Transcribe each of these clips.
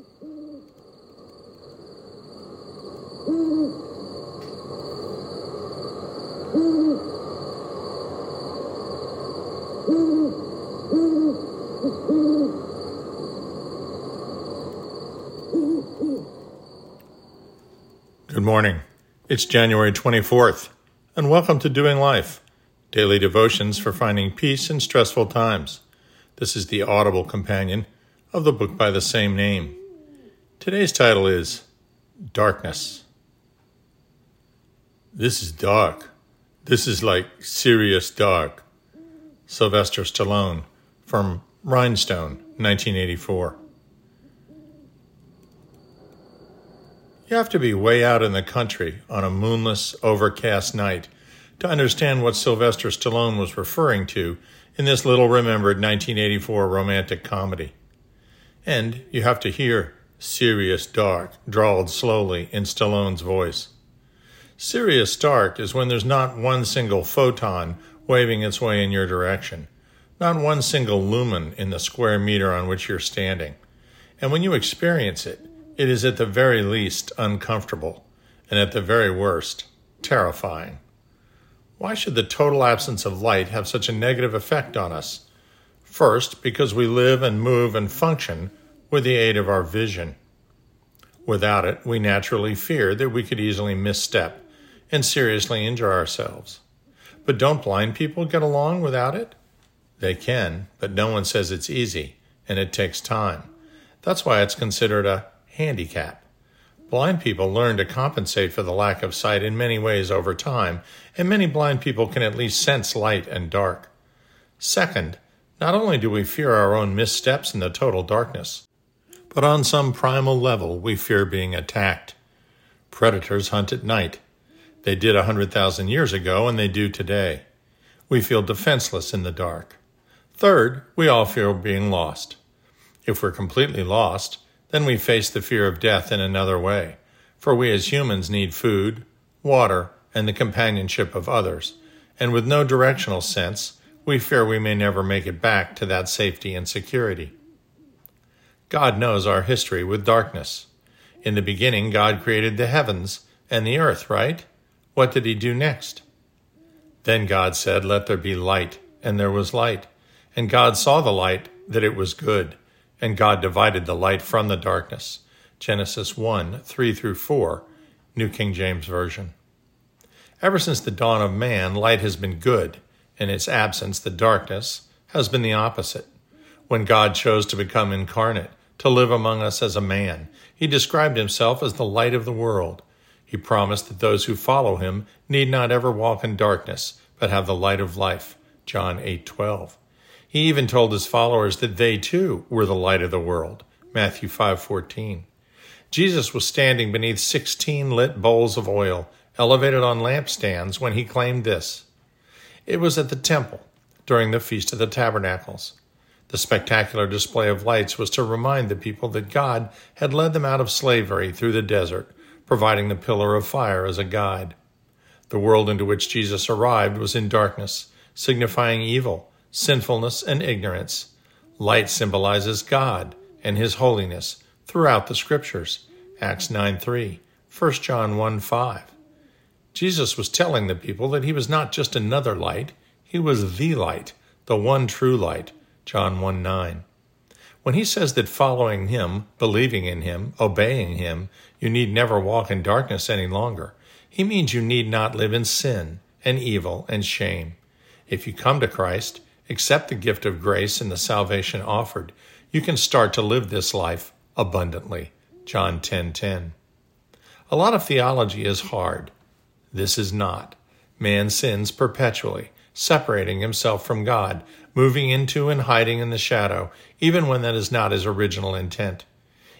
Good morning. It's January 24th, and welcome to Doing Life, daily devotions for finding peace in stressful times. This is the audible companion of the book by the same name. Today's title is Darkness. This is dark. This is like serious dark. Sylvester Stallone from Rhinestone, 1984. You have to be way out in the country on a moonless, overcast night to understand what Sylvester Stallone was referring to in this little remembered 1984 romantic comedy. And you have to hear Serious Dark drawled slowly in Stallone's voice. Serious Dark is when there's not one single photon waving its way in your direction, not one single lumen in the square meter on which you're standing. And when you experience it, it is at the very least uncomfortable, and at the very worst, terrifying. Why should the total absence of light have such a negative effect on us? First, because we live and move and function with the aid of our vision. Without it, we naturally fear that we could easily misstep and seriously injure ourselves. But don't blind people get along without it? They can, but no one says it's easy, and it takes time. That's why it's considered a handicap. Blind people learn to compensate for the lack of sight in many ways over time, and many blind people can at least sense light and dark. Second, not only do we fear our own missteps in the total darkness, but on some primal level we fear being attacked. Predators hunt at night. They did a hundred thousand years ago, and they do today. We feel defenseless in the dark. Third, we all fear being lost. If we're completely lost, then we face the fear of death in another way, for we as humans need food, water, and the companionship of others, and with no directional sense, we fear we may never make it back to that safety and security. God knows our history with darkness. In the beginning, God created the heavens and the earth, right? What did he do next? Then God said, Let there be light, and there was light. And God saw the light, that it was good. And God divided the light from the darkness. Genesis 1 3 through 4, New King James Version. Ever since the dawn of man, light has been good. In its absence, the darkness has been the opposite. When God chose to become incarnate, to live among us as a man, he described himself as the light of the world. He promised that those who follow him need not ever walk in darkness, but have the light of life. John 8:12. He even told his followers that they too were the light of the world. Matthew 5:14. Jesus was standing beneath 16 lit bowls of oil elevated on lampstands when he claimed this. It was at the temple during the Feast of the Tabernacles. The spectacular display of lights was to remind the people that God had led them out of slavery through the desert, providing the pillar of fire as a guide. The world into which Jesus arrived was in darkness, signifying evil, sinfulness, and ignorance. Light symbolizes God and His holiness throughout the Scriptures. Acts 9 3, 1 John 1 5. Jesus was telling the people that He was not just another light, He was the light, the one true light. John 1 9. When He says that following Him, believing in Him, obeying Him, you need never walk in darkness any longer, He means you need not live in sin and evil and shame. If you come to Christ, accept the gift of grace and the salvation offered, you can start to live this life abundantly. John 10:10. 10, 10. A lot of theology is hard. This is not. Man sins perpetually, separating himself from God, moving into and hiding in the shadow, even when that is not his original intent.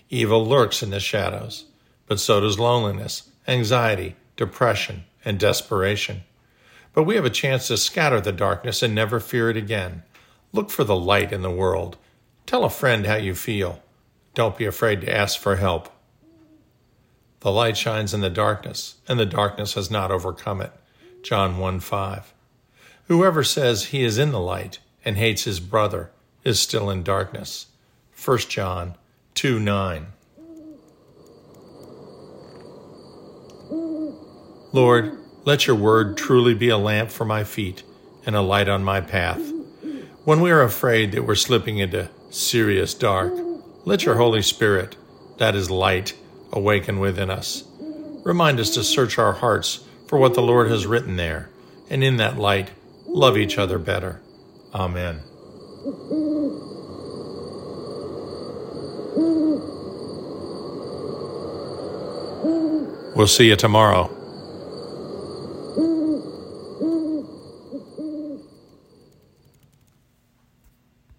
Evil lurks in the shadows, but so does loneliness, anxiety, depression, and desperation. But we have a chance to scatter the darkness and never fear it again. Look for the light in the world. Tell a friend how you feel. Don't be afraid to ask for help. The light shines in the darkness, and the darkness has not overcome it. John 1 5. Whoever says he is in the light and hates his brother is still in darkness. 1 John 2 9. Lord, let your word truly be a lamp for my feet and a light on my path. When we are afraid that we're slipping into serious dark, let your Holy Spirit, that is light, awaken within us. Remind us to search our hearts for what the Lord has written there, and in that light, love each other better. Amen. We'll see you tomorrow.